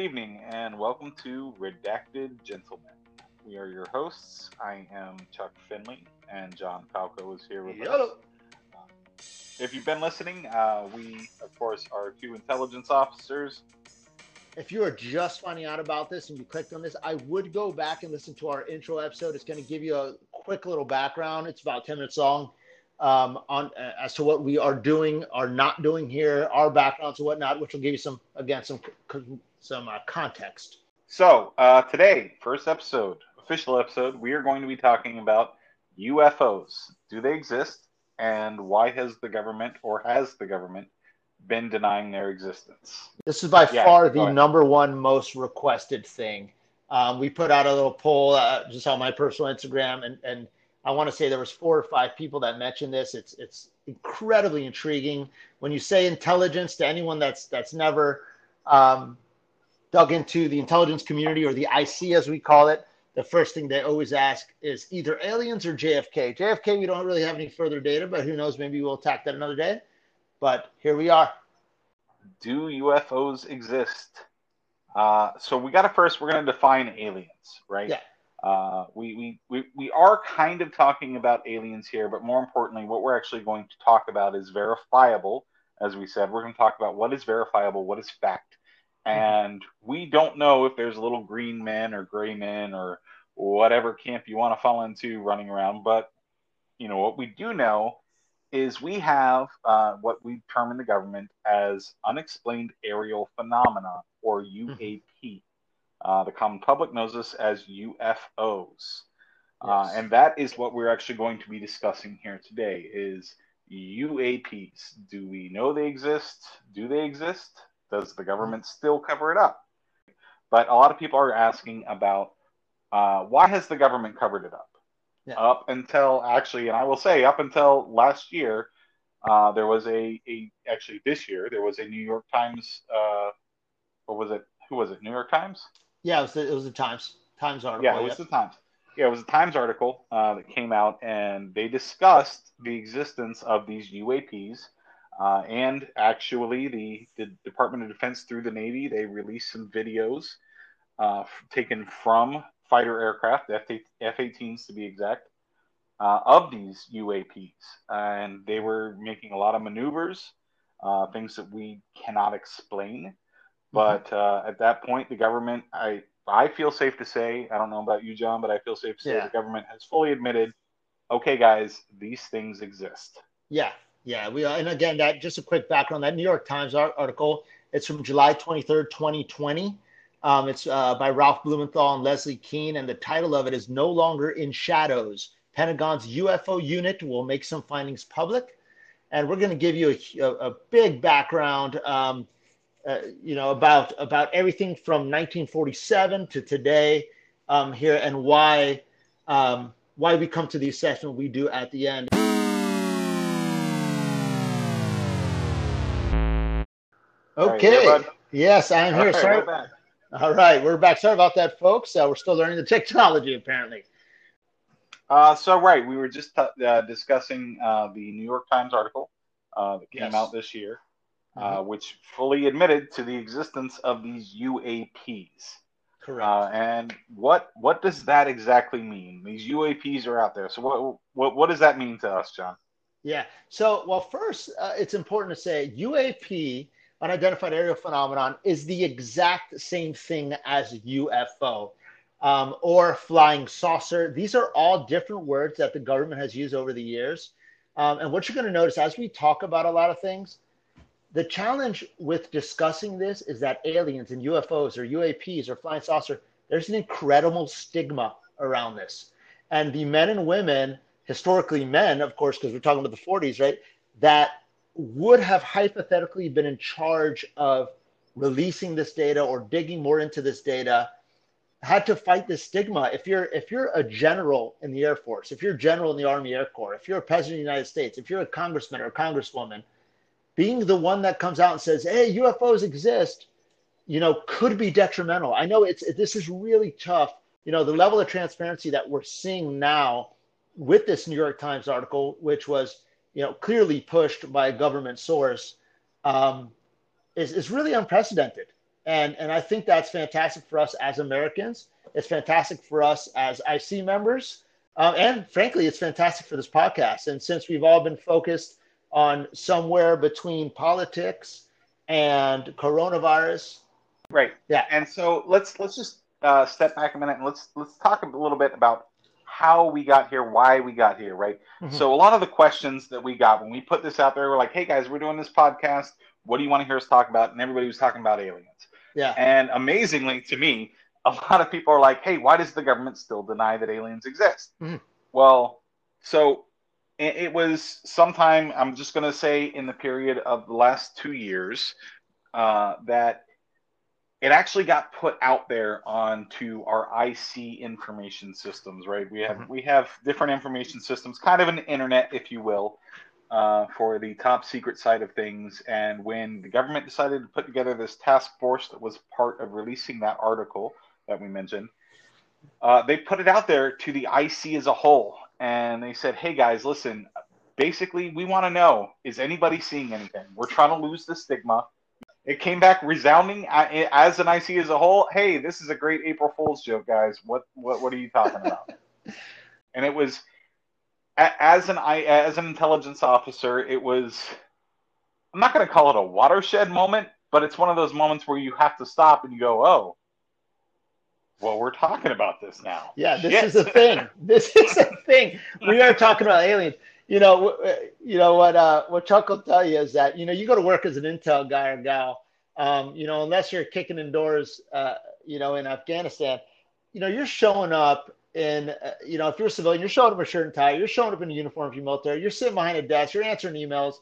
Evening and welcome to Redacted Gentlemen. We are your hosts. I am Chuck Finley and John Falco is here with Hello. us. If you've been listening, uh, we, of course, are two intelligence officers. If you are just finding out about this and you clicked on this, I would go back and listen to our intro episode. It's going to give you a quick little background. It's about 10 minutes long um, on uh, as to what we are doing or not doing here, our backgrounds and whatnot, which will give you some, again, some some uh, context. So uh, today, first episode, official episode, we are going to be talking about UFOs. Do they exist? And why has the government or has the government been denying their existence? This is by Yeah, far the ahead. number one most requested thing. Um, we put out a little poll uh, just on my personal Instagram, and, and I want to say there was four or five people that mentioned this. It's it's incredibly intriguing when you say intelligence to anyone that's that's never um, dug into the intelligence community or the IC as we call it. The first thing they always ask is either aliens or JFK. JFK, we don't really have any further data, but who knows? Maybe we'll attack that another day. But here we are. Do UFOs exist? Uh, so we got to first, we're going to define aliens, right? Yeah. Uh, we, we, we, we are kind of talking about aliens here, but more importantly, what we're actually going to talk about is verifiable. As we said, we're going to talk about what is verifiable, what is fact. And we don't know if there's little green men or gray men or whatever camp you want to fall into running around. But, you know, what we do know is we have uh, what we term in the government as unexplained aerial phenomena or UAP. Uh, the common public knows this as UFOs. Uh, and that is what we're actually going to be discussing here today is UAPs. Do we know they exist? Do they exist? Does the government still cover it up? But a lot of people are asking about uh, why has the government covered it up? Yeah. Up until actually, and I will say, up until last year, uh, there was a, a actually this year there was a New York Times. Uh, what was it? Who was it? New York Times. Yeah, it was the, it was the Times Times article. Yeah, it was the Times. Yeah, it was a Times article uh, that came out, and they discussed the existence of these UAPs. Uh, and actually, the, the Department of Defense through the Navy, they released some videos uh, taken from fighter aircraft, F 18s to be exact, uh, of these UAPs. And they were making a lot of maneuvers, uh, things that we cannot explain. But uh, at that point, the government, I I feel safe to say, I don't know about you, John, but I feel safe to say Yeah. the government has fully admitted, okay, guys, these things exist. Yeah, yeah. We are. and again that just a quick background. That New York Times article. It's from July twenty third, twenty twenty. Um, it's uh, by Ralph Blumenthal and Leslie Kean, and the title of it is "No Longer in Shadows." Pentagon's UFO unit will make some findings public, and we're going to give you a, a, a big background. Um, uh, you know about about everything from 1947 to today um, here, and why um, why we come to the assessment we do at the end. Okay. yes, I'm here. right, Sorry. back. All right, we're back. Sorry about that, folks. Uh, we're still learning the technology, apparently. Uh, so, right, we were just uh, discussing uh, the New York Times article uh, that came Yes. out this year, uh, which fully admitted to the existence of these UAPs. Correct. Uh, and what what does that exactly mean? These UAPs are out there. So, what what what does that mean to us, John? yeah. So, well, first, uh, it's important to say UAP, unidentified aerial phenomenon, is the exact same thing as UFO um, or flying saucer. These are all different words that the government has used over the years. Um, and what you're going to notice as we talk about a lot of things, the challenge with discussing this is that aliens and UFOs or UAPs or flying saucer, there's an incredible stigma around this. And the men and women, historically men, of course, because we're talking about the 40s, right, that would have hypothetically been in charge of releasing this data or digging more into this data had to fight this stigma. If you're if you're a general in the Air Force, if you're a general in the Army Air Corps, if you're a president of the United States, if you're a congressman or a congresswoman, being the one that comes out and says, "Hey, UFOs exist," you know, could be detrimental. I know it's this is really tough. You know, the level of transparency that we're seeing now with this New York Times article, which was you know clearly pushed by a government source, um, is is really unprecedented. And, and I think that's fantastic for us as Americans. It's fantastic for us as IC members. Um, and frankly, it's fantastic for this podcast. And since we've all been focused on somewhere between politics and coronavirus, right? Yeah. And so let's let's just uh, step back a minute and let's let's talk a little bit about how we got here, why we got here, right? Mm-hmm. So a lot of the questions that we got when we put this out there were like, "Hey guys, we're doing this podcast. What do you want to hear us talk about?" And everybody was talking about aliens. Yeah. And amazingly to me, a lot of people are like, "Hey, why does the government still deny that aliens exist?" Mm-hmm. Well, so it, it was sometime. I'm just going to say in the period of the last two years uh, that it actually got put out there onto our IC information systems. Right? We have mm-hmm. we have different information systems, kind of an internet, if you will. Uh, for the top secret side of things. And when the government decided to put together this task force that was part of releasing that article, that we mentioned, uh, they put it out there to the IC as a whole, and they said, "Hey guys, listen. Basically, we want to know: is anybody seeing anything? We're trying to lose the stigma." It came back resounding uh, as an IC as a whole. Hey, this is a great April Fool's joke, guys. What what what are you talking about? and it was as an as an intelligence officer, it was. I'm not going to call it a watershed moment, but it's one of those moments where you have to stop and you go, "Oh, well, we're talking about this now. Yeah, this Shit. is a thing. This is a thing. We are talking about aliens. You know, you know what? Uh, what Chuck will tell you is that you know you go to work as an intel guy or gal. Um, you know, unless you're kicking indoors, uh, you know, in Afghanistan, you know, you're showing up in, uh, you know, if you're a civilian, you're showing up in a shirt and tie. You're showing up in a uniform if you're military. You're sitting behind a desk. You're answering emails.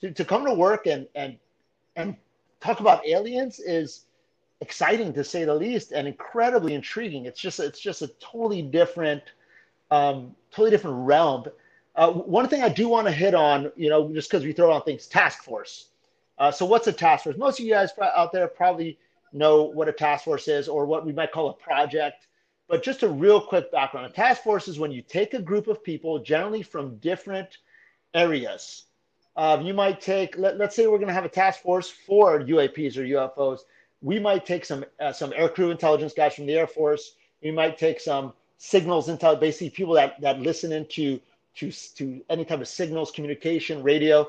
To, to come to work and and and talk about aliens is exciting to say the least and incredibly intriguing. It's just it's just a totally different, um, totally different realm. Uh, one thing I do want to hit on, you know, just because we throw out things, task force. Uh, so what's a task force? Most of you guys out there probably know what a task force is or what we might call a project. But just a real quick background. A task force is when you take a group of people, generally from different areas. Um, you might take, let, us say we're going to have a task force for UAPs or UFOs we might take some uh, some aircrew intelligence guys from the Air Force. We might take some signals intel, basically people that that listen into to to any type of signals, communication, radio.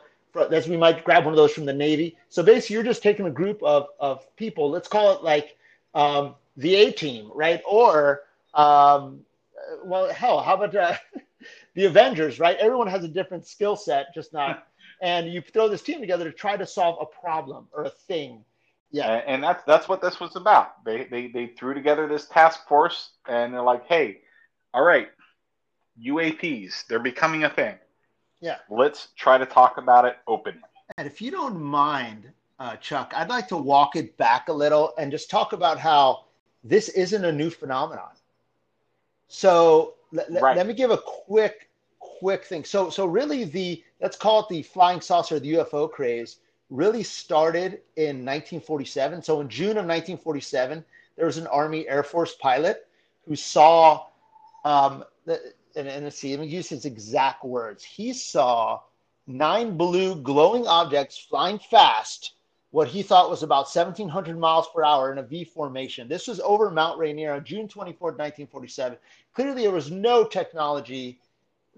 As we might grab one of those from the Navy. So basically, you're just taking a group of of people. Let's call it like um, the A team, right? Or um, well, hell, how about uh, the Avengers, right? Everyone has a different skill set, just not. and you throw this team together to try to solve a problem or a thing yeah, and that's that's what this was about. They they they threw together this task force, and they're like, "Hey, all right, UAPs, they're becoming a thing. Yeah, let's try to talk about it openly." And if you don't mind, uh, Chuck, I'd like to walk it back a little and just talk about how this isn't a new phenomenon. So right. let me give a quick quick thing. So so really the let's call it the flying saucer, the UFO craze really started in 1947. So in June of 1947, there was an Army Air Force pilot who saw, um, the, and, and let's see, let me use his exact words. He saw nine blue glowing objects flying fast, what he thought was about 1,700 miles per hour in a V formation. This was over Mount Rainier on June 24, 1947. Clearly, there was no technology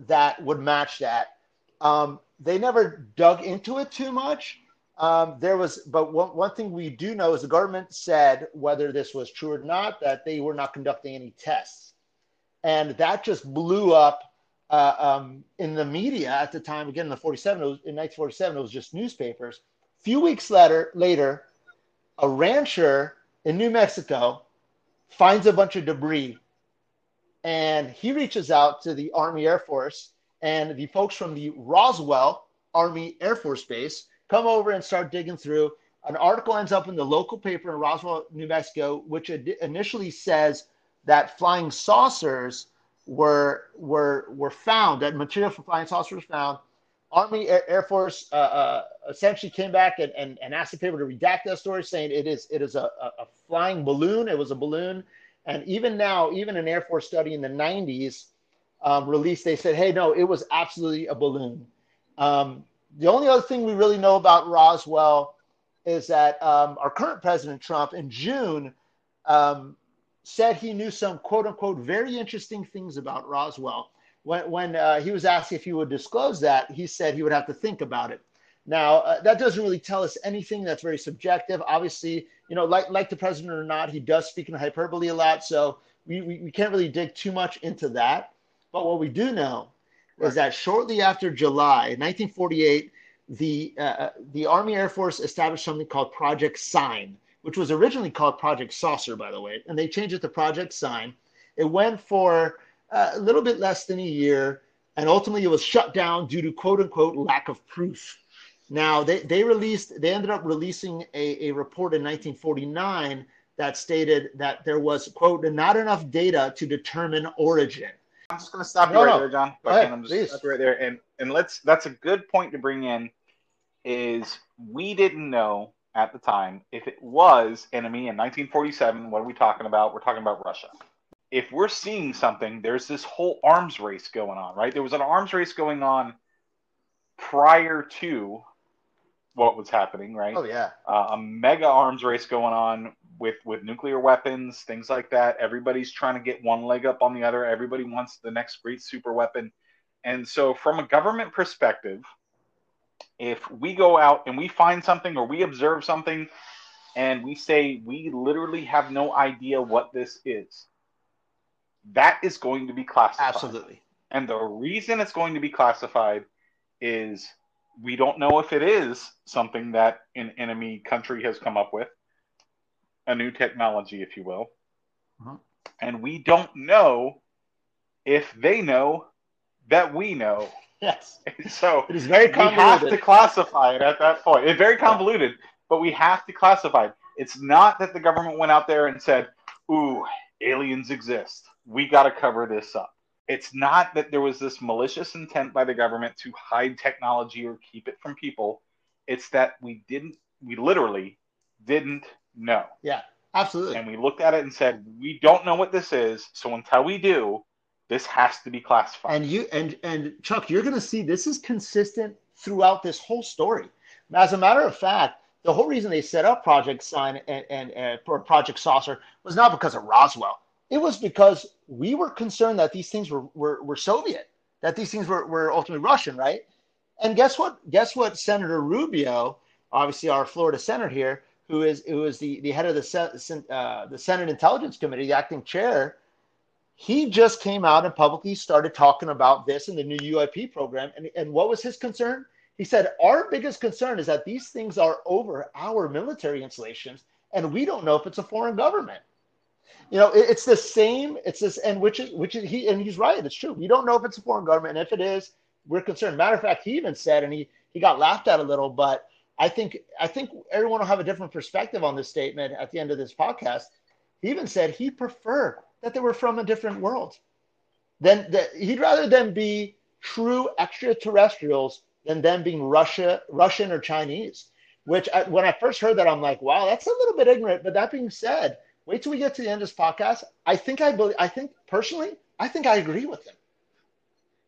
that would match that. Um, they never dug into it too much, um, there was, but one, one thing we do know is the government said, whether this was true or not, that they were not conducting any tests. And that just blew up uh, um, in the media at the time. Again, in the 47, was, in 1947, it was just newspapers. A few weeks later, later, a rancher in New Mexico finds a bunch of debris and he reaches out to the Army Air Force and the folks from the Roswell Army Air Force Base come over and start digging through. An article ends up in the local paper in Roswell, New Mexico, which initially says that flying saucers were were were found. That material for flying saucers found. Army Air, Air Force uh, uh, essentially came back and, and, and asked the paper to redact that story, saying it is it is a, a flying balloon. It was a balloon, and even now, even an Air Force study in the 90s um, released, they said, hey, no, it was absolutely a balloon. Um, the only other thing we really know about Roswell is that um, our current president Trump in June um, said he knew some quote unquote very interesting things about Roswell. When, when uh, he was asked if he would disclose that, he said he would have to think about it. Now, uh, that doesn't really tell us anything. That's very subjective. Obviously, you know, like, like the president or not, he does speak in hyperbole a lot. So we, we, we can't really dig too much into that. But what we do know right. is that shortly after July 1948, the, uh, the Army Air Force established something called Project Sign, which was originally called Project Saucer, by the way, and they changed it to Project Sign. It went for uh, a little bit less than a year, and ultimately it was shut down due to quote unquote lack of proof. Now they, they released they ended up releasing a, a report in 1949 that stated that there was quote not enough data to determine origin. I'm just going to stop you no, right no. there, John. Okay, I'm just stop right there, and and let's. That's a good point to bring in. Is we didn't know at the time if it was enemy in 1947. What are we talking about? We're talking about Russia. If we're seeing something, there's this whole arms race going on, right? There was an arms race going on prior to what was happening, right? Oh yeah, uh, a mega arms race going on with with nuclear weapons, things like that. Everybody's trying to get one leg up on the other. Everybody wants the next great super weapon. And so, from a government perspective, if we go out and we find something or we observe something and we say we literally have no idea what this is, that is going to be classified. Absolutely. And the reason it's going to be classified is we don't know if it is something that an enemy country has come up with a new technology, if you will. Uh-huh. And we don't know if they know that we know. Yes. So it is very convoluted. We have to classify it at that point. It's very convoluted, but we have to classify it. It's not that the government went out there and said, "Ooh, aliens exist. We got to cover this up." It's not that there was this malicious intent by the government to hide technology or keep it from people. It's that we didn't, we literally didn't know. Yeah, absolutely. And we looked at it and said, we don't know what this is. So until we do, this has to be classified. And you and and Chuck, you're going to see this is consistent throughout this whole story. As a matter of fact, the whole reason they set up Project Sign and, and, and Project Saucer was not because of Roswell. It was because we were concerned that these things were, were, were Soviet, that these things were, were ultimately Russian, right? And guess what? Guess what? Senator Rubio, obviously our Florida senator here, who is who is the, the head of the uh, the Senate Intelligence Committee, the acting chair, he just came out and publicly started talking about this in the new UAP program. And, and what was his concern? He said, Our biggest concern is that these things are over our military installations, and we don't know if it's a foreign government. You know, it, it's the same. It's this, and which is which is he, and he's right. It's true. We don't know if it's a foreign government, and if it is, we're concerned. Matter of fact, he even said, and he he got laughed at a little, but I think I think everyone will have a different perspective on this statement at the end of this podcast. He even said he'd prefer that they were from a different world. Then that he'd rather them be true extraterrestrials than them being Russia, Russian or Chinese. Which I, when I first heard that, I'm like, wow, that's a little bit ignorant. But that being said, wait till we get to the end of this podcast. I think I believe. I think personally, I think I agree with him.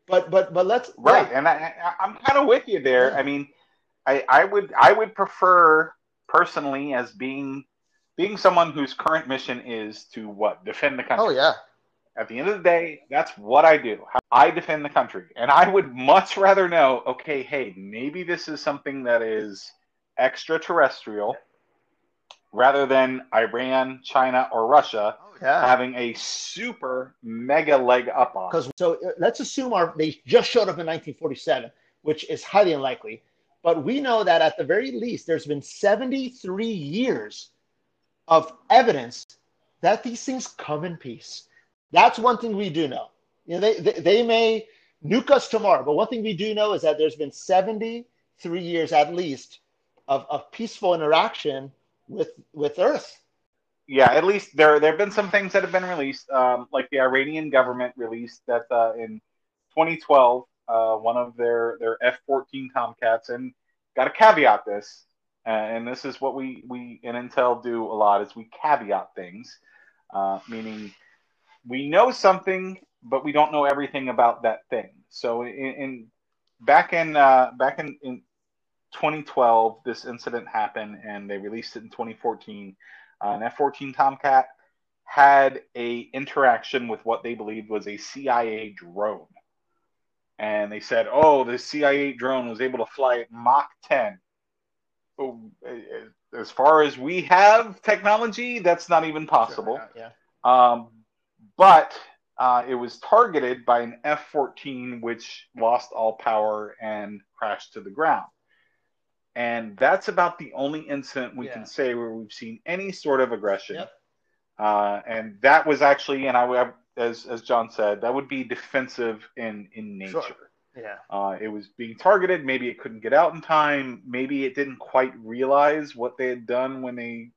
But but but let's right, yeah. and I, I'm kind of with you there. Yeah. I mean I, I would I would prefer personally as being being someone whose current mission is to what defend the country. Oh yeah. At the end of the day, that's what I do. I defend the country, and I would much rather know. Okay, hey, maybe this is something that is extraterrestrial, rather than Iran, China, or Russia oh, yeah. having a super mega leg up on. Because so uh, let's assume our they just showed up in 1947, which is highly unlikely. But we know that at the very least, there's been 73 years of evidence that these things come in peace. That's one thing we do know. You know, they, they, they may nuke us tomorrow, but one thing we do know is that there's been 73 years at least of, of peaceful interaction with with Earth. Yeah, at least there there have been some things that have been released, um, like the Iranian government released that uh, in 2012 uh, one of their their F-14 Tomcats, and got to caveat this, uh, and this is what we we in Intel do a lot is we caveat things, uh, meaning we know something, but we don't know everything about that thing. So in, in back in uh, back in, in 2012, this incident happened, and they released it in 2014. Uh, an F-14 Tomcat had a interaction with what they believed was a CIA drone, and they said, "Oh, the CIA drone was able to fly at Mach 10." As far as we have technology, that's not even possible. Sure, yeah. Um, but uh, it was targeted by an F 14, which lost all power and crashed to the ground. And that's about the only incident we yeah. can say where we've seen any sort of aggression. Yep. Uh, and that was actually, and I, as as John said, that would be defensive in in nature. Sure. Yeah. Uh, it was being targeted. Maybe it couldn't get out in time. Maybe it didn't quite realize what they had done when they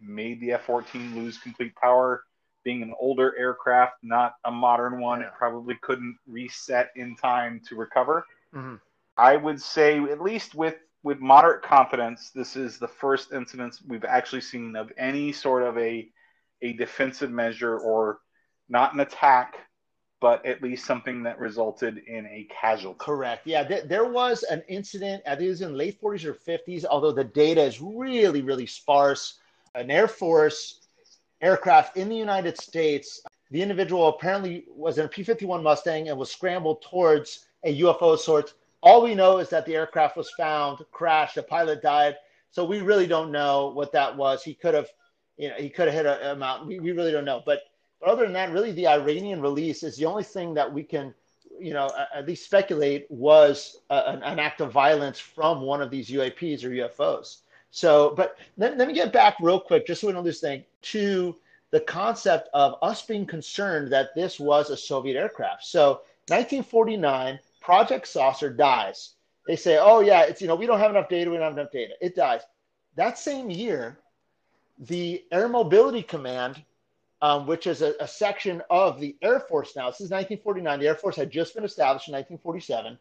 made the F 14 lose complete power being an older aircraft, not a modern one, yeah. it probably couldn't reset in time to recover. Mm-hmm. I would say, at least with with moderate confidence, this is the first incident we've actually seen of any sort of a a defensive measure or not an attack, but at least something that resulted in a casualty. Correct. Yeah, th- there was an incident. I think it was in late 40s or 50s, although the data is really, really sparse. An Air Force aircraft in the United States. The individual apparently was in a P 51 Mustang and was scrambled towards a UFO of sorts. All we know is that the aircraft was found, crashed, the pilot died. So we really don't know what that was. He could have, you know, he could have hit a, a mountain. We, we really don't know. But, but other than that, really the Iranian release is the only thing that we can, you know, at least speculate was a, an, an act of violence from one of these UAPs or UFOs. So, but let, let me get back real quick, just so we don't lose thing, to the concept of us being concerned that this was a Soviet aircraft. So, 1949, Project Saucer dies. They say, oh, yeah, it's, you know, we don't have enough data, we don't have enough data. It dies. That same year, the Air Mobility Command, um, which is a, a section of the Air Force now, this is 1949, the Air Force had just been established in 1947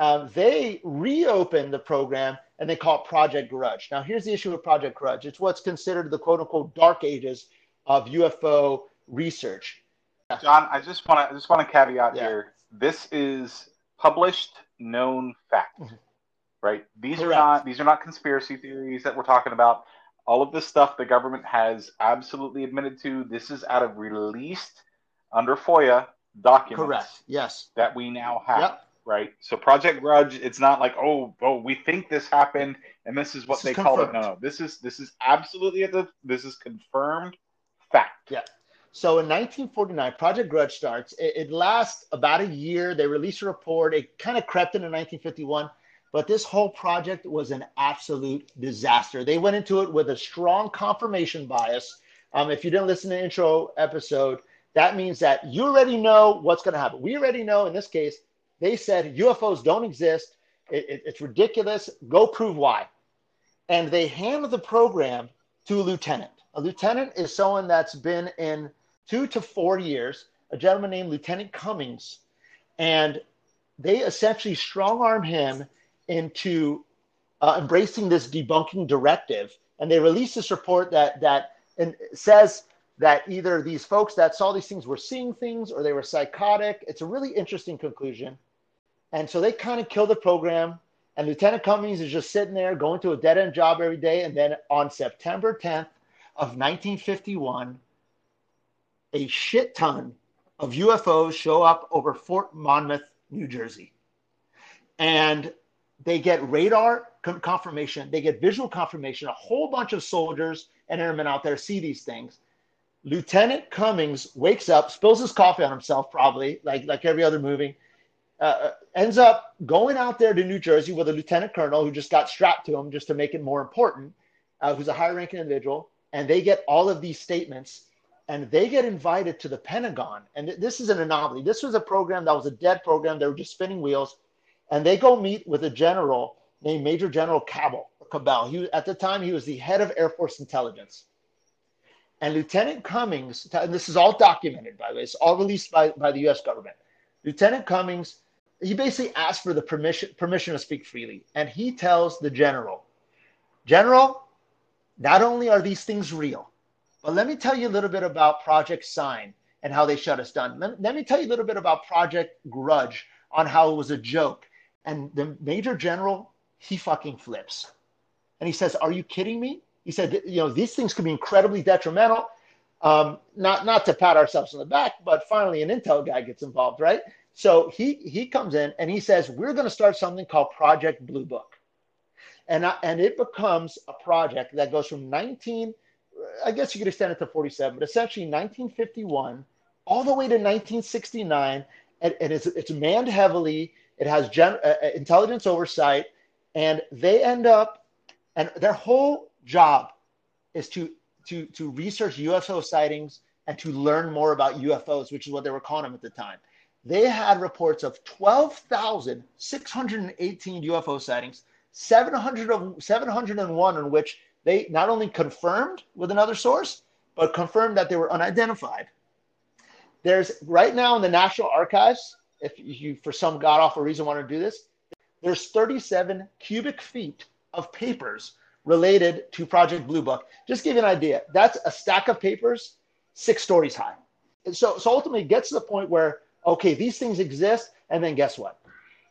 um, they reopened the program and they call it Project Grudge. Now, here's the issue with Project Grudge it's what's considered the quote unquote dark ages of UFO research. John, I just want to just want to caveat yeah. here. This is published, known fact, mm-hmm. right? These Correct. are not these are not conspiracy theories that we're talking about. All of this stuff the government has absolutely admitted to. This is out of released under FOIA documents. Correct. Yes. That we now have. Yep right? So Project Grudge, it's not like oh oh we think this happened and this is what this they is call it. No, no, this is this is absolutely the this is confirmed fact. Yeah. So in 1949, Project Grudge starts. It, it lasts about a year. They release a report. It kind of crept into 1951, but this whole project was an absolute disaster. They went into it with a strong confirmation bias. Um, if you didn't listen to the intro episode, that means that you already know what's going to happen. We already know in this case they said UFOs don't exist. It, it, it's ridiculous. Go prove why. And they hand the program to a lieutenant. A lieutenant is someone that's been in two to four years, a gentleman named Lieutenant Cummings. And they essentially strong arm him into uh, embracing this debunking directive. And they released this report that, that and says that either these folks that saw these things were seeing things or they were psychotic. It's a really interesting conclusion. And so they kind of kill the program. And Lieutenant Cummings is just sitting there going to a dead end job every day. And then on September 10th of 1951, a shit ton of UFOs show up over Fort Monmouth, New Jersey. And they get radar confirmation, they get visual confirmation. A whole bunch of soldiers and airmen out there see these things. Lieutenant Cummings wakes up, spills his coffee on himself, probably like like every other movie, uh, ends up going out there to New Jersey with a lieutenant colonel who just got strapped to him just to make it more important, uh, who's a high ranking individual. And they get all of these statements and they get invited to the Pentagon. And th- this is an anomaly. This was a program that was a dead program. They were just spinning wheels. And they go meet with a general named Major General Cabell. Cabell. He, at the time, he was the head of Air Force intelligence. And Lieutenant Cummings, and this is all documented, by the way, it's all released by, by the US government. Lieutenant Cummings he basically asks for the permission permission to speak freely, and he tells the general, General, not only are these things real, but let me tell you a little bit about Project Sign and how they shut us down. Let, let me tell you a little bit about Project Grudge on how it was a joke. And the Major General he fucking flips. And he says, Are you kidding me? He said, You know, these things could be incredibly detrimental. Um, not not to pat ourselves on the back, but finally an Intel guy gets involved, right? So he he comes in and he says, We're going to start something called Project Blue Book. And, I, and it becomes a project that goes from 19, I guess you could extend it to 47, but essentially 1951 all the way to 1969. And, and it's, it's manned heavily. It has gen, uh, uh, intelligence oversight. And they end up, and their whole job is to, to, to research UFO sightings and to learn more about UFOs, which is what they were calling them at the time. They had reports of 12,618 UFO sightings, 700 of, 701 in which they not only confirmed with another source, but confirmed that they were unidentified. There's right now in the National Archives, if you for some god awful reason want to do this, there's 37 cubic feet of papers related to Project Blue Book. Just give you an idea, that's a stack of papers six stories high. And so, so ultimately, it gets to the point where okay, these things exist, and then guess what?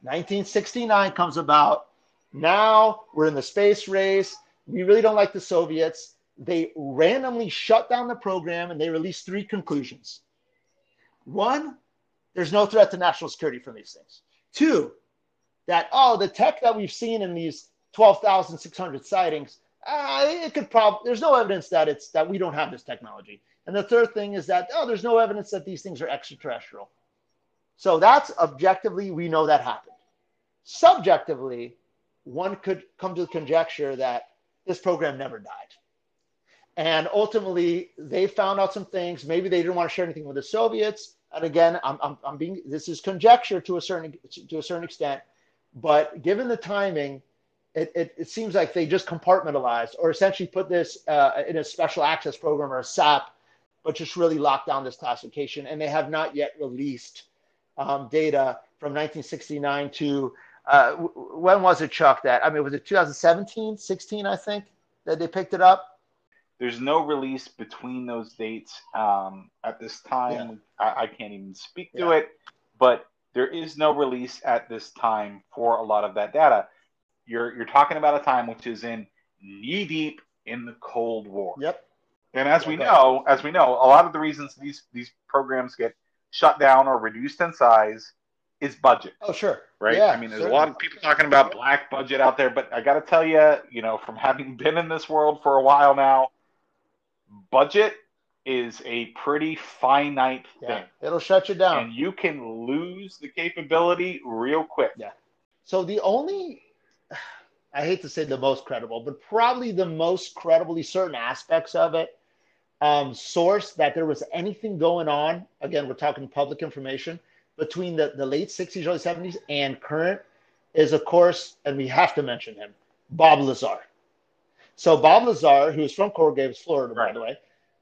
1969 comes about. Now we're in the space race. We really don't like the Soviets. They randomly shut down the program and they released three conclusions. One, there's no threat to national security from these things. Two, that, oh, the tech that we've seen in these 12,600 sightings, uh, it could probably, there's no evidence that it's, that we don't have this technology. And the third thing is that, oh, there's no evidence that these things are extraterrestrial. So that's objectively, we know that happened. Subjectively, one could come to the conjecture that this program never died. And ultimately, they found out some things. Maybe they didn't want to share anything with the Soviets. And again, I'm, I'm, I'm being this is conjecture to a certain to a certain extent, but given the timing, it, it, it seems like they just compartmentalized or essentially put this uh, in a special access program or a SAP, but just really locked down this classification. And they have not yet released um, data from 1969 to uh, when was it, Chuck? That I mean, was it 2017, 16? I think that they picked it up. There's no release between those dates um, at this time. Yeah. I, I, can't even speak to yeah. it, but there is no release at this time for a lot of that data. You're you're talking about a time which is in knee deep in the Cold War. Yep. And as okay. we know, as we know, a lot of the reasons these these programs get shut down or reduced in size is budget. Oh, sure. Right? Yeah, I mean, there's certainly. a lot of people talking about black budget out there, but I got to tell you, you know, from having been in this world for a while now, budget is a pretty finite yeah, thing. It'll shut you down. And you can lose the capability real quick. Yeah. So the only I hate to say the most credible, but probably the most credibly certain aspects of it um, source that there was anything going on. Again, we're talking public information between the, the late 60s, early 70s, and current is, of course, and we have to mention him, Bob Lazar. So Bob Lazar, who is from Coral Gables, Florida, right. by the way,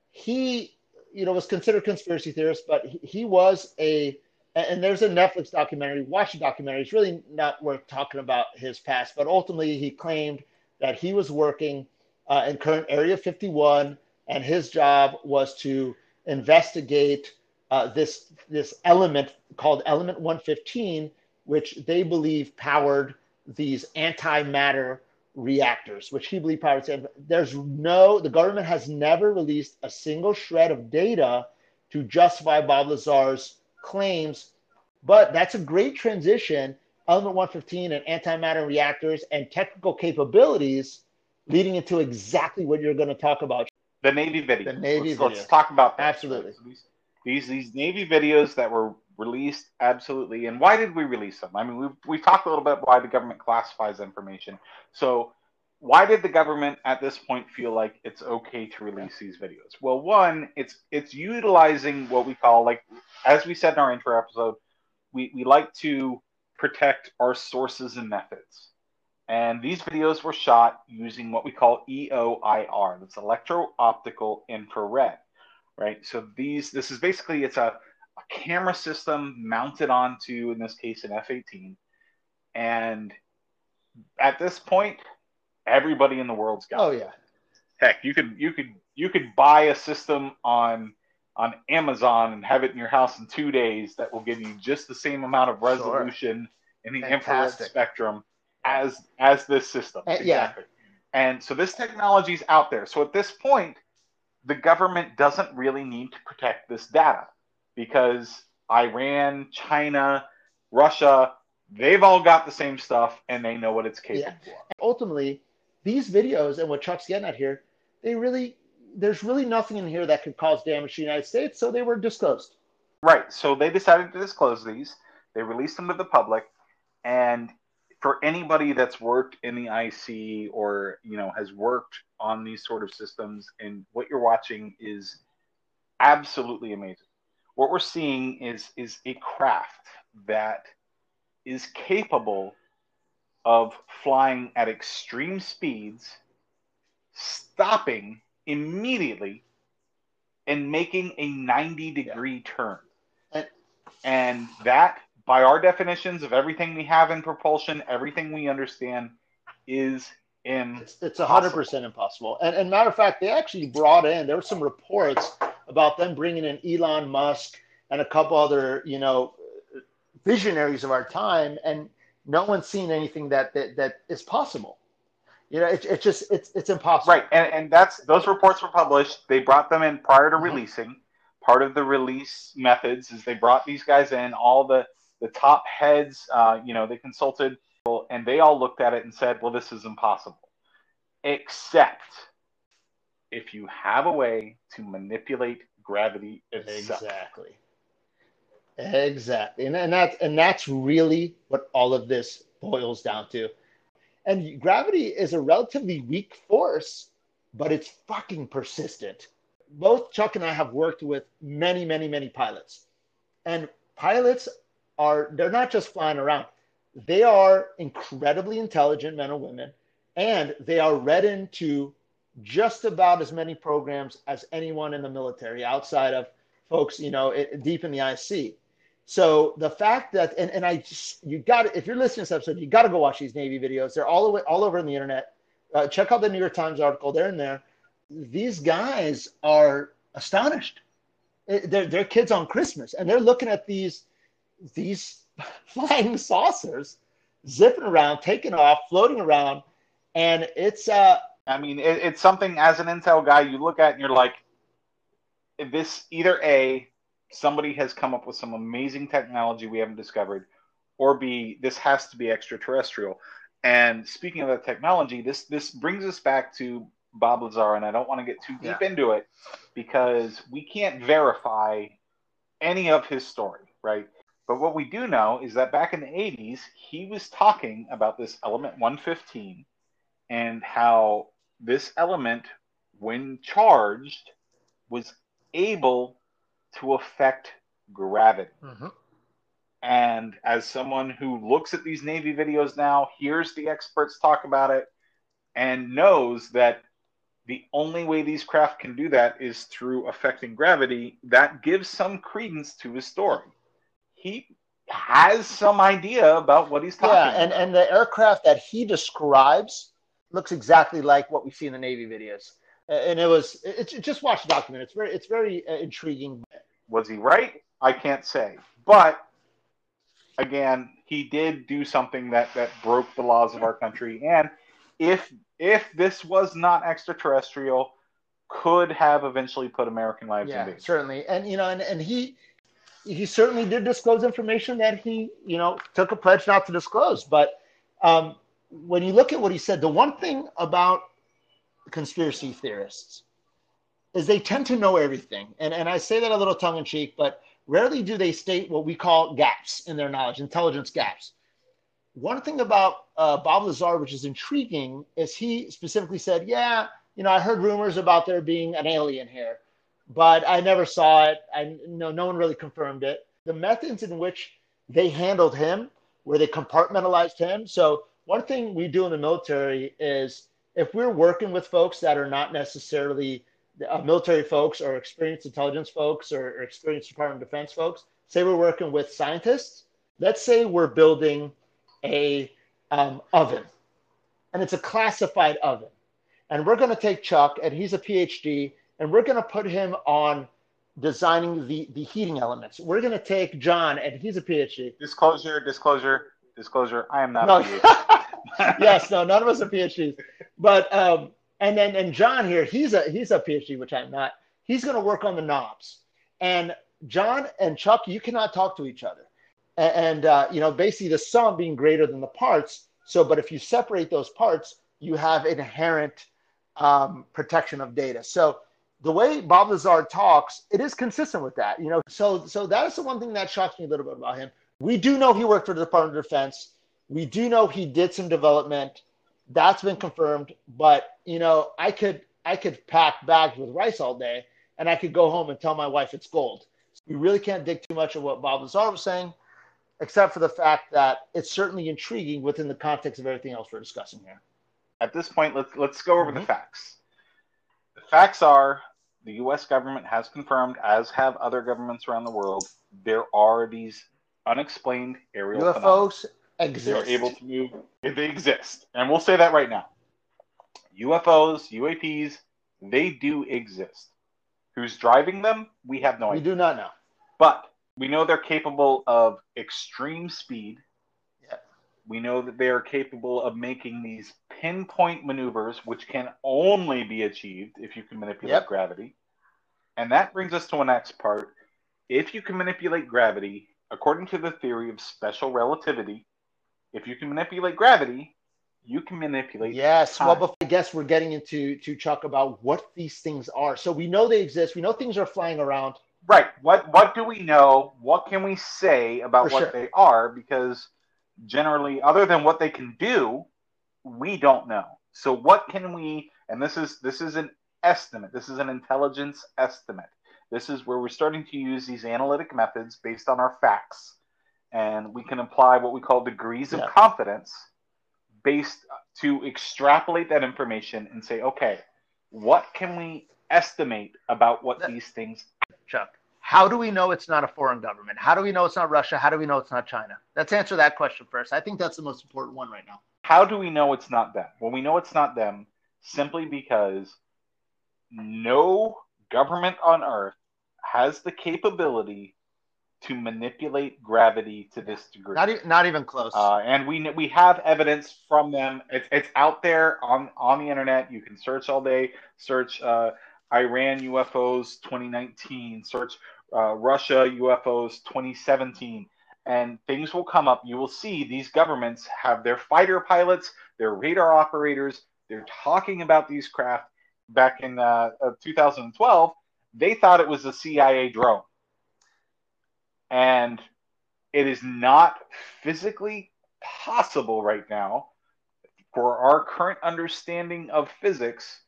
he, you know, was considered conspiracy theorist, but he, he was a, and there's a Netflix documentary. Watch the documentary. It's really not worth talking about his past, but ultimately he claimed that he was working uh, in current Area 51 and his job was to investigate uh, this this element called element 115, which they believe powered these antimatter reactors, which he believed powered. There's no the government has never released a single shred of data to justify Bob Lazar's claims, but that's a great transition. Element 115 and antimatter reactors and technical capabilities leading into exactly what you're going to talk about. The Navy video. The Navy let's, video. Let's talk about that. Absolutely. These these Navy videos that were released, absolutely. And why did we release them? I mean, we've we've talked a little bit why the government classifies information. So why did the government at this point feel like it's okay to release these videos? Well, one, it's it's utilizing what we call like as we said in our intro episode, we, we like to protect our sources and methods. And these videos were shot using what we call EOIR, that's electro optical infrared, right? So these, this is basically, it's a, a camera system mounted onto, in this case, an F-18. And at this point, everybody in the world's got Oh, yeah. Heck, you could, you could, you could buy a system on, on Amazon and have it in your house in two days that will give you just the same amount of resolution sure. in the Fantastic. infrared spectrum as as this system. Uh, yeah. And so this technology is out there. So at this point, the government doesn't really need to protect this data because Iran, China, Russia, they've all got the same stuff and they know what it's capable Yeah. of. ultimately these videos and what Chuck's getting at here, they really there's really nothing in here that could cause damage to the United States, so they were disclosed. Right. So they decided to disclose these. They released them to the public, and for anybody that's worked in the IC or you know has worked on these sort of systems, and what you're watching is absolutely amazing. What we're seeing is is a craft that is capable of flying at extreme speeds, stopping immediately, and making a 90 degree turn. And- And that, by our definitions of everything we have in propulsion, everything we understand, is in. It's it's hundred percent impossible. And and matter of fact, they actually brought in there were some reports about them bringing in Elon Musk and a couple other you know visionaries of our time, and no one's seen anything that that, that is possible. You know, it's it's just it's it's impossible. Right, and, and that's those reports were published. They brought them in prior to Mhm. releasing. Part of the release methods is they brought these guys in, all the the top heads. Uh, you know, they consulted, and they all looked at it and said, "Well, this is impossible." Except if you have a way to manipulate gravity itself. Exactly. Exactly. And, and that's and that's really what all of this boils down to. And gravity is a relatively weak force, but it's fucking persistent. Both Chuck and I have worked with many, many, many pilots. And pilots are they're not just flying around. They are incredibly intelligent men and women, and they are read into just about as many programs as anyone in the military outside of folks, you know, it, deep in the IC. So the fact that, and, and I just, you got if you're listening to this episode, you got to go watch these Navy videos. They're all, over, all over the internet. Uh, check out the New York Times article. They're in there. These guys are astonished. They're, they're kids on Christmas and they're looking at these, these flying saucers zipping around, taking off, floating around. And it's, uh, I mean, it, it's something as an intel guy you look at and you're like, this either A, somebody has come up with some amazing technology we haven't discovered, or B, this has to be extraterrestrial. And speaking of that technology, this this brings us back to Bob Lazar, and I don't want to get too deep into it because we can't verify any of his story, right? But what we do know is that back in the 80s, he was talking about this element 115 and how this element, when charged, was able to affect gravity. Mm-hmm. And as someone who looks at these Navy videos now, hears the experts talk about it, and knows that the only way these craft can do that is through affecting gravity, that gives some credence to his story. He has some idea about what he's talking yeah, and, about. and the aircraft that he describes looks exactly like what we see in the Navy videos. And it was, It just watch the document. It's very, it's very uh, intriguing. Was he right? I can't say. But again, he did do something that that broke the laws of our country. And if if this was not extraterrestrial, could have eventually put American lives in danger. certainly. And you know, and, and he he certainly did disclose information that he, you know, took a pledge not to disclose. But um, when you look at what he said, the one thing about conspiracy theorists is they tend to know everything. And and I say that a little tongue in cheek, but rarely do they state what we call gaps in their knowledge, intelligence gaps. One thing about uh, Bob Lazar, which is intriguing, is he specifically said, "Yeah, you know, I heard rumors about there being an alien here, but I never saw it. I know no one really confirmed it. The methods in which they handled him, where they compartmentalized him. So one thing we do in the military is if we're working with folks that are not necessarily uh, military folks or experienced intelligence folks or, or experienced Department of Defense folks, say we're working with scientists. Let's say we're building a um, oven, and it's a classified oven, and we're going to take Chuck, and he's a PhD, and we're going to put him on designing the the heating elements. We're going to take John, and he's a PhD. Disclosure, disclosure, disclosure. I am not No, a PhD. yes, no, none of us are PhDs. But um, and then and John here, he's a he's a PhD, which I'm not. He's going to work on the knobs. And John and Chuck, you cannot talk to each other. And, and uh, you know, basically the sum being greater than the parts. So, but if you separate those parts, you have inherent um, protection of data. So the way Bob Lazar talks, it is consistent with that. You know, so so that is the one thing that shocks me a little bit about him. We do know he worked for the Department of Defense. We do know he did some development. That's been confirmed. But you know, I could I could pack bags with rice all day, and I could go home and tell my wife it's gold. We really can't dig too much of what Bob Lazar was saying, except for the fact that it's certainly intriguing within the context of everything else we're discussing here. At this point, let's let's go over mm-hmm. the facts. The facts are the U.S. government has confirmed, as have other governments around the world, there are these unexplained aerial UFOs phenomena. Exist. They're able to move. They exist, and we'll say that right now. UFOs, UAPs, they do exist. Who's driving them? We have no we idea. We do not know. But we know they're capable of extreme speed. Yeah. We know that they are capable of making these pinpoint maneuvers, which can only be achieved if you can manipulate yep. gravity. And that brings us to a next part. If you can manipulate gravity, according to the theory of special relativity, if you can manipulate gravity, you can manipulate. Yes. Time. Well, but I guess we're getting into to Chuck about what these things are. So we know they exist. We know things are flying around. Right. What What do we know? What can we say about For what sure. they are? Because generally, other than what they can do, we don't know. So what can we? And this is this is an estimate. This is an intelligence estimate. This is where we're starting to use these analytic methods based on our facts, and we can apply what we call degrees yeah. of confidence based to extrapolate that information and say, okay, what can we estimate about what these things? Chuck, how do we know it's not a foreign government? How do we know it's not Russia? How do we know it's not China? Let's answer that question first. I think that's the most important one right now. How do we know it's not them? Well, we know it's not them simply because no government on earth has the capability to manipulate gravity to this degree. Not, e- not even close. Uh, and we we have evidence from them. It's, it's out there on on the internet. You can search all day. Search uh, Iran UFOs 2019. Search uh, Russia UFOs 2017, and things will come up. You will see these governments have their fighter pilots, their radar operators. They're talking about these craft. Back in uh, 2012, they thought it was a CIA drone and it is not physically possible right now for our current understanding of physics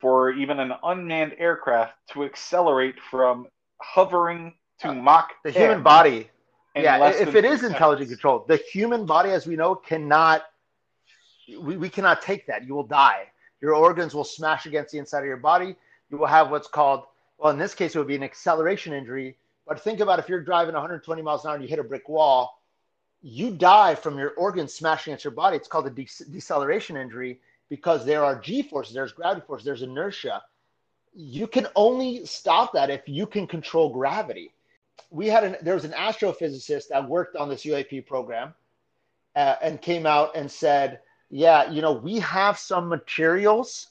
for even an unmanned aircraft to accelerate from hovering to uh, Mach the human body. Yeah, if it is seconds. intelligent control, the human body, as we know, cannot. We, we cannot take that. You will die. Your organs will smash against the inside of your body. You will have what's called, well, in this case, it would be an acceleration injury, but think about if you're driving 120 miles an hour and you hit a brick wall, you die from your organs smashing against your body. It's called a de- deceleration injury because there are G forces, there's gravity force, there's inertia. You can only stop that if you can control gravity. We had an, there was an astrophysicist that worked on this UAP program uh, and came out and said, yeah, you know, we have some materials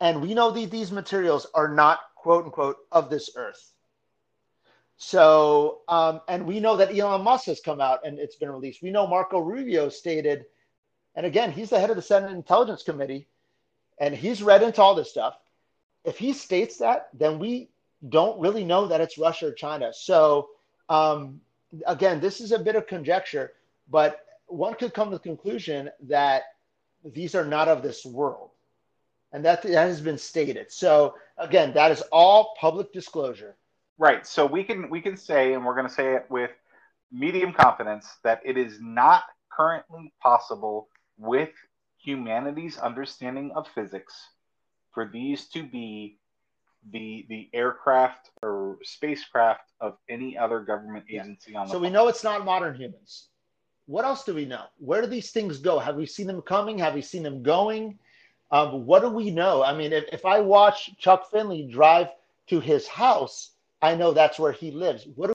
and we know that these materials are not quote unquote of this earth so, um, and we know that Elon Musk has come out and it's been released. We know Marco Rubio stated, and again, he's the head of the Senate Intelligence Committee, and he's read into all this stuff. If he states that, then we don't really know that it's Russia or China. So, um, again, this is a bit of conjecture, but one could come to the conclusion that these are not of this world. And that, that has been stated. So, again, that is all public disclosure. Right. So we can we can say, and we're going to say it with medium confidence, that it is not currently possible with humanity's understanding of physics for these to be the the aircraft or spacecraft of any other government agency yeah. on the So we know it's not modern humans. What else do we know? Where do these things go? Have we seen them coming? Have we seen them going? Um, what do we know? I mean, if, if I watch Chuck Finley drive to his house, I know that's where he lives. What do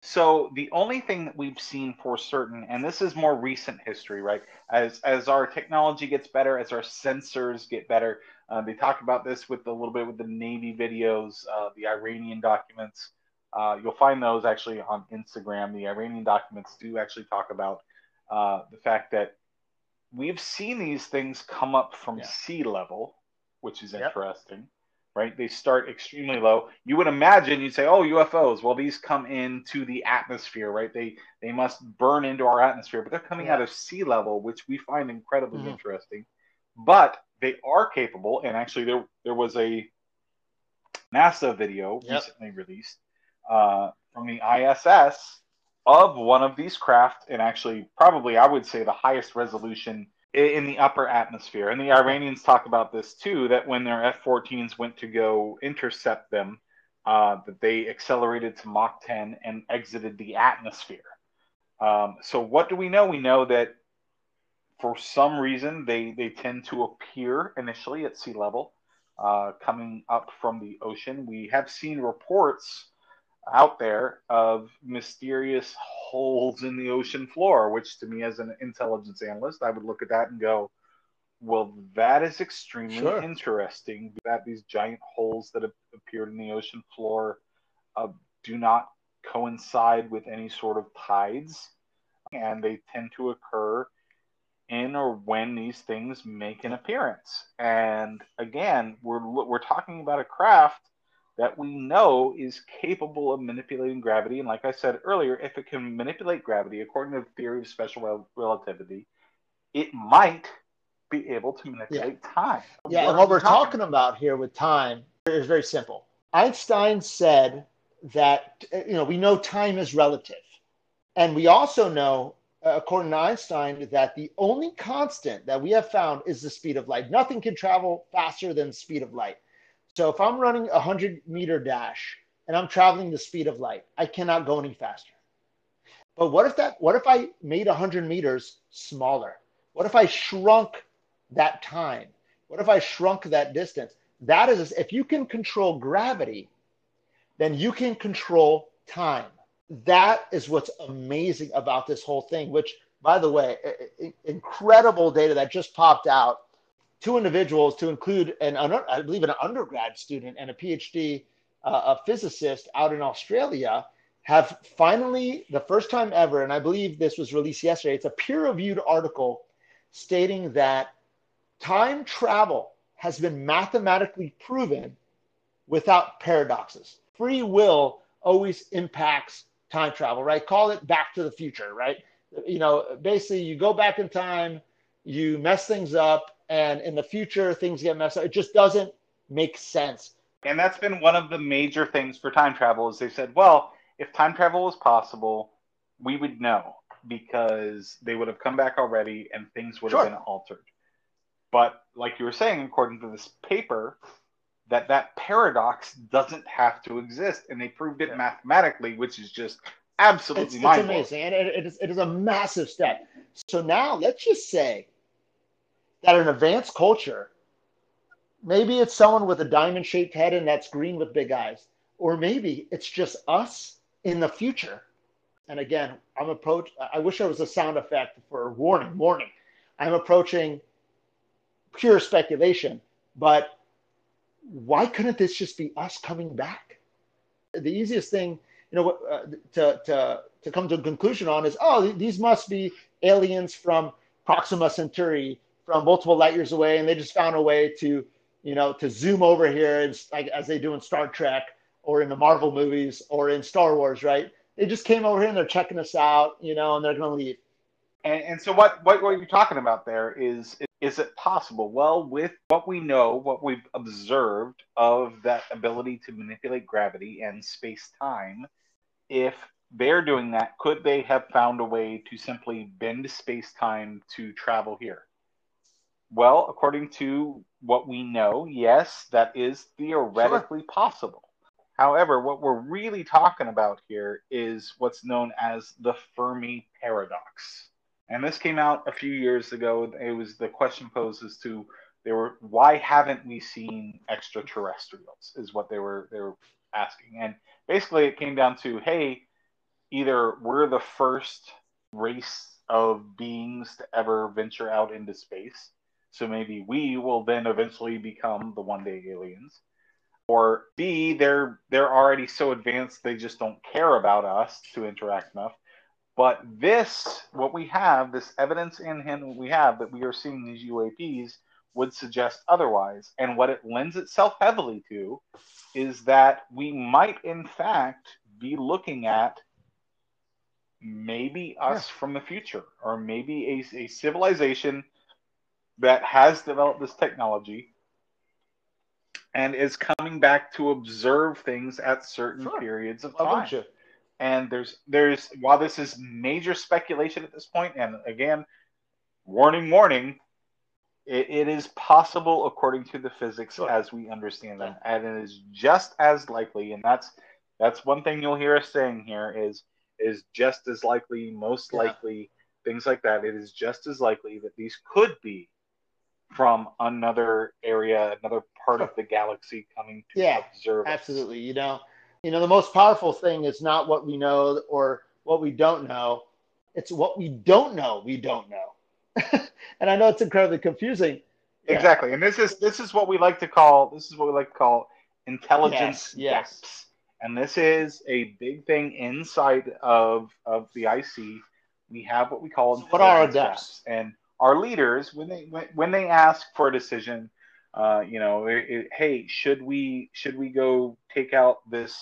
So the only thing that we've seen for certain, and this is more recent history, right? As as our technology gets better, as our sensors get better, uh, they talk about this with a little bit with the Navy videos, uh, the Iranian documents. Uh, you'll find those actually on Instagram. The Iranian documents do actually talk about uh, the fact that we've seen these things come up from yeah. sea level, which is yep. interesting right? They start extremely low. You would imagine you'd say, "Oh, UFOs." Well, these come into the atmosphere, right? They they must burn into our atmosphere, but they're coming yeah. out of sea level, which we find incredibly mm-hmm. interesting. But they are capable, and actually, there there was a NASA video yep. recently released uh, from the ISS of one of these craft, and actually, probably I would say the highest resolution in the upper atmosphere. And the Iranians talk about this too that when their F 14s went to go intercept them, uh, that they accelerated to Mach 10 and exited the atmosphere. Um, so, what do we know? We know that for some reason they, they tend to appear initially at sea level, uh, coming up from the ocean. We have seen reports out there of mysterious holes in the ocean floor, which to me, as an intelligence analyst, I would look at that and go, well, that is extremely sure. interesting that these giant holes that have appeared in the ocean floor uh, do not coincide with any sort of tides, and they tend to occur in or when these things make an appearance. And again, we're we're talking about a craft that we know is capable of manipulating gravity. And like I said earlier, if it can manipulate gravity according to the theory of special rel- relativity, it might be able to manipulate yeah. time. Yeah, and what we're talking about here with time is very simple. Einstein said that you know we know time is relative, and we also know, uh, according to Einstein, that the only constant that we have found is the speed of light. Nothing can travel faster than the speed of light. So if I'm running a 100 meter dash and I'm traveling the speed of light, I cannot go any faster. But what if that what if I made 100 meters smaller? What if I shrunk that time? What if I shrunk that distance? That is if you can control gravity, then you can control time. That is what's amazing about this whole thing, which by the way, incredible data that just popped out two individuals to include an I believe an undergrad student and a PhD uh, a physicist out in Australia have finally the first time ever and I believe this was released yesterday it's a peer-reviewed article stating that time travel has been mathematically proven without paradoxes. Free will always impacts time travel right? Call it back to the future right? You know basically you go back in time you mess things up and in the future things get messed up. It just doesn't make sense. And that's been one of the major things for time travel is they said, well, if time travel was possible, we would know because they would have come back already and things would sure. have been altered. But like you were saying, according to this paper, that that paradox doesn't have to exist, and they proved it yeah. mathematically, which is just absolutely it's, it's amazing, and it, it, is, it is a massive step. So now let's just say that an advanced culture, maybe it's someone with a diamond shaped head and that's green with big eyes, or maybe it's just us in the future. And again, I'm approach. I wish there was a sound effect for warning, warning. I'm approaching pure speculation, but why couldn't this just be us coming back? The easiest thing, you know, uh, to to to come to a conclusion on is, oh, these must be aliens from Proxima Centauri from multiple light years away, and they just found a way to, you know, to zoom over here, and like as they do in Star Trek or in the Marvel movies or in Star Wars, right? They just came over here and they're checking us out, you know, and they're going to leave. And, and so, what, what what you're talking about there is is it possible? Well, with what we know, what we've observed of that ability to manipulate gravity and space time, if they're doing that, could they have found a way to simply bend space time to travel here? Well, according to what we know, yes, that is theoretically sure. possible. However, what we're really talking about here is what's known as the Fermi paradox. And this came out a few years ago. It was the question posed as to they were why haven't we seen extraterrestrials is what they were they were asking. And basically it came down to, hey, either we're the first race of beings to ever venture out into space. So maybe we will then eventually become the one day aliens. Or B, they're they're already so advanced they just don't care about us to interact enough. But this, what we have, this evidence in him we have that we are seeing these UAPs would suggest otherwise. And what it lends itself heavily to is that we might, in fact, be looking at maybe us yeah. from the future, or maybe a, a civilization that has developed this technology and is coming back to observe things at certain sure. periods of time. And there's there's while this is major speculation at this point, and again, warning, warning, it, it is possible according to the physics sure. as we understand them, and it is just as likely. And that's that's one thing you'll hear us saying here is is just as likely, most yeah. likely, things like that. It is just as likely that these could be from another area, another part of the galaxy coming to yeah, observe. Absolutely. You know, you know, the most powerful thing is not what we know or what we don't know. It's what we don't know we don't know. and I know it's incredibly confusing. Yeah. Exactly. And this is this is what we like to call this is what we like to call intelligence yes, yes. And this is a big thing inside of of the IC. We have what we call what are our depths? And our leaders, when they when, when they ask for a decision, uh, you know, it, it, hey, should we should we go take out this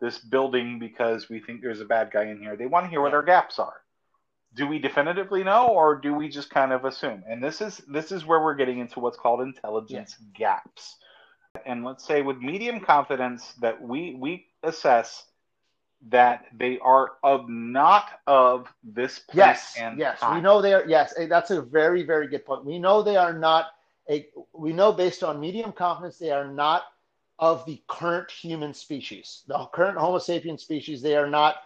this building because we think there's a bad guy in here? They want to hear what our gaps are. Do we definitively know or do we just kind of assume? And this is this is where we're getting into what's called intelligence gaps. And let's say with medium confidence that we we assess that they are of not of this place yes and yes time. we know they are yes eh, that's a very very good point we know they are not a we know based on medium confidence they are not of the current human species the current homo sapien species they are not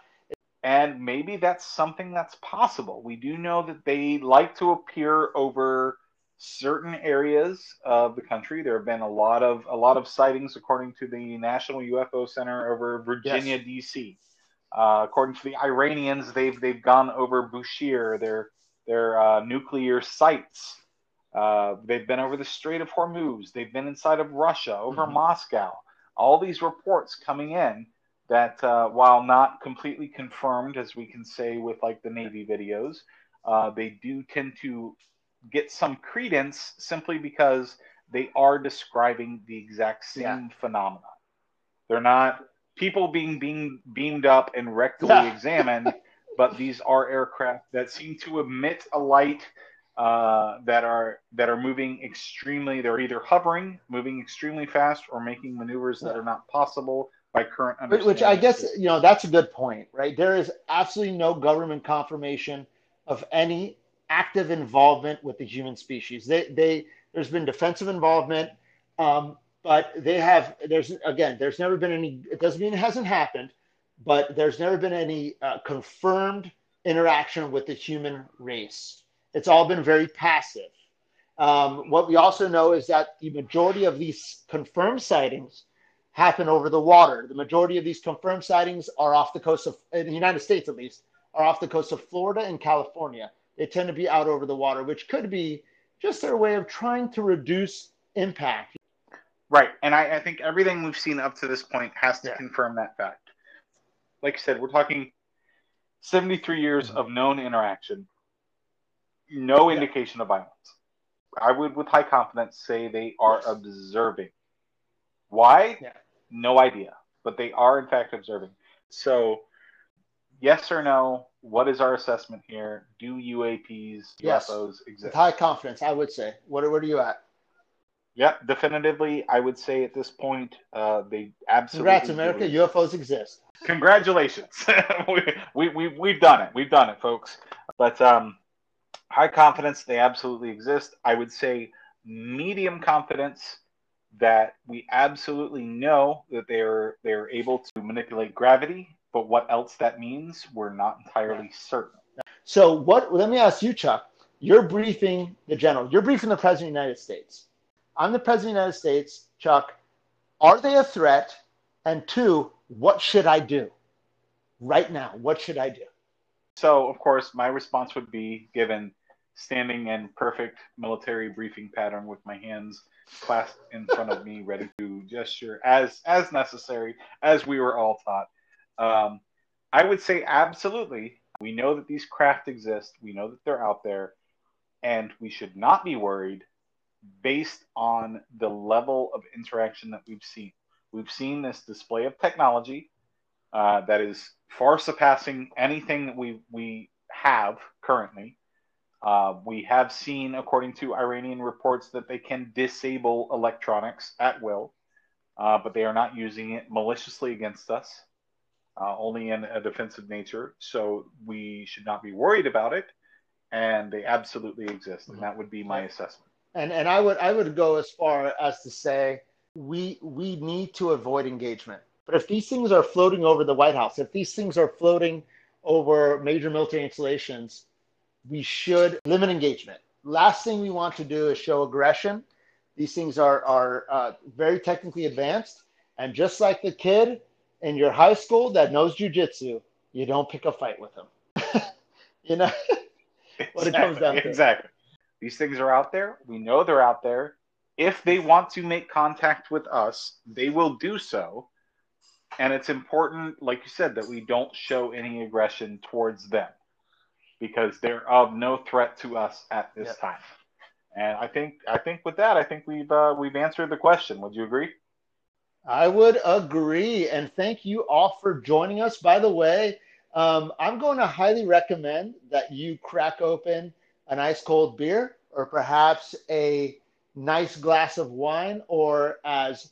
and maybe that's something that's possible. We do know that they like to appear over certain areas of the country. There have been a lot of a lot of sightings, according to the National UFO Center over Virginia, yes. D.C. Uh, according to the Iranians, they've they've gone over Bushehr, their their uh, nuclear sites. Uh, they've been over the Strait of Hormuz. They've been inside of Russia, over mm-hmm. Moscow. All these reports coming in that uh, while not completely confirmed, as we can say with like the Navy videos, uh, they do tend to get some credence simply because they are describing the exact same yeah. phenomenon. They're not people being being beamed up and rectally examined, but these are aircraft that seem to emit a light uh, that are that are moving extremely. They're either hovering, moving extremely fast, or making maneuvers that are not possible by current understanding. Which I guess you know that's a good point, right? There is absolutely no government confirmation of any active involvement with the human species. They, they there's been defensive involvement, um, but they have there's again there's never been any. It doesn't mean it hasn't happened, but there's never been any uh, confirmed interaction with the human race. It's all been very passive. Um, what we also know is that the majority of these confirmed sightings happen over the water. The majority of these confirmed sightings are off the coast of, in the United States at least, are off the coast of Florida and California. They tend to be out over the water, which could be just their way of trying to reduce impact. Right. And I, I think everything we've seen up to this point has to yeah. confirm that fact. Like I said, we're talking 73 years mm-hmm. of known interaction, no yeah. indication of violence. I would, with high confidence, say they are observing. Why? Yeah. No idea, but they are in fact observing. So, yes or no? What is our assessment here? Do UAPs, yes. UFOs exist? With high confidence, I would say. What, what are you at? Yeah, definitively, I would say at this point, uh, they absolutely. Congrats, America! Do. UFOs exist. Congratulations, we, we, we, we've done it. We've done it, folks. But um, high confidence, they absolutely exist. I would say medium confidence that we absolutely know that they're they're able to manipulate gravity, but what else that means, we're not entirely certain. So what let me ask you, Chuck. You're briefing the general, you're briefing the President of the United States. I'm the President of the United States, Chuck. Are they a threat? And two, what should I do? right now? What should I do? So, of course, my response would be given standing in perfect military briefing pattern with my hands clasped in front of me, ready to gesture as as necessary, as we were all taught. Um, I would say absolutely. We know that these craft exist. We know that they're out there, and we should not be worried based on the level of interaction that we've seen. We've seen this display of technology uh, that is far surpassing anything that we we have currently. Uh, we have seen, according to Iranian reports, that they can disable electronics at will, uh, but they are not using it maliciously against us, uh, only in a defensive nature. So we should not be worried about it, and they absolutely exist, and that would be my assessment. And and I would I would go as far as to say we we need to avoid engagement. But if these things are floating over the White House, if these things are floating over major military installations, we should limit engagement. Last thing we want to do is show aggression. These things are, are uh, very technically advanced. And just like the kid in your high school that knows jujitsu, you don't pick a fight with him. you know what exactly, it comes down to. Exactly. These things are out there. We know they're out there. If they want to make contact with us, they will do so and it's important, like you said, that we don't show any aggression towards them because they're of no threat to us at this yep. time. And I think I think with that, I think we've uh, we've answered the question. Would you agree? I would agree, and thank you all for joining us. By the way, um, I'm going to highly recommend that you crack open an ice cold beer or perhaps a nice glass of wine, or as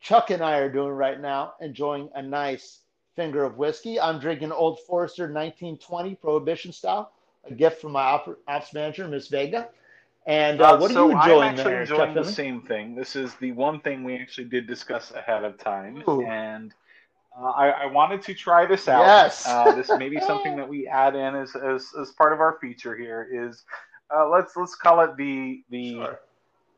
Chuck and I are doing right now, enjoying a nice finger of whiskey. I'm drinking Old Forester 1920 Prohibition style, a gift from my op- ops manager, Miss Vega. And uh, uh, what so are you enjoying I'm actually there, enjoying the same thing. This is the one thing we actually did discuss ahead of time, Ooh. and uh, I, I, wanted to try this out. Yes, uh, this may be something that we add in as, as, as part of our feature here. Is uh, let's let's call it the the sure.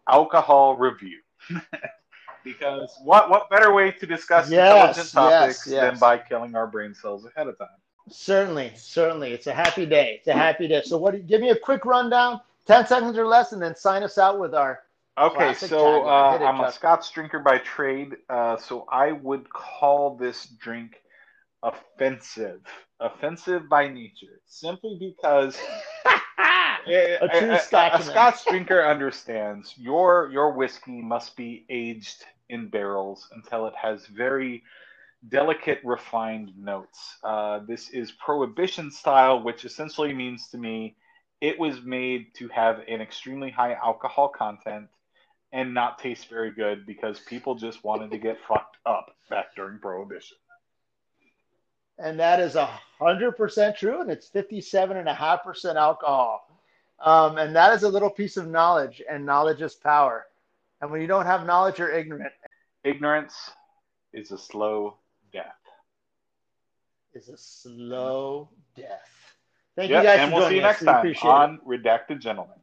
alcohol review. because what what better way to discuss yes, intelligent topics yes, yes. than by killing our brain cells ahead of time? Certainly, certainly, it's a happy day. It's a happy day. So, what? Give me a quick rundown, ten seconds or less, and then sign us out with our. Okay, so uh, I'm a Scotch drinker by trade, uh, so I would call this drink offensive. Offensive by nature, simply because a true a, a, a Scotch drinker understands your your whiskey must be aged in barrels until it has very delicate, refined notes. Uh, this is prohibition style, which essentially means to me it was made to have an extremely high alcohol content and not taste very good because people just wanted to get fucked up back during prohibition. And that is a hundred percent true, and it's fifty-seven and a half percent alcohol. Um, and that is a little piece of knowledge, and knowledge is power. And when you don't have knowledge, you're ignorant. Ignorance is a slow death. Is a slow death. Thank yep, you guys and we'll see you next time on Redacted Gentlemen.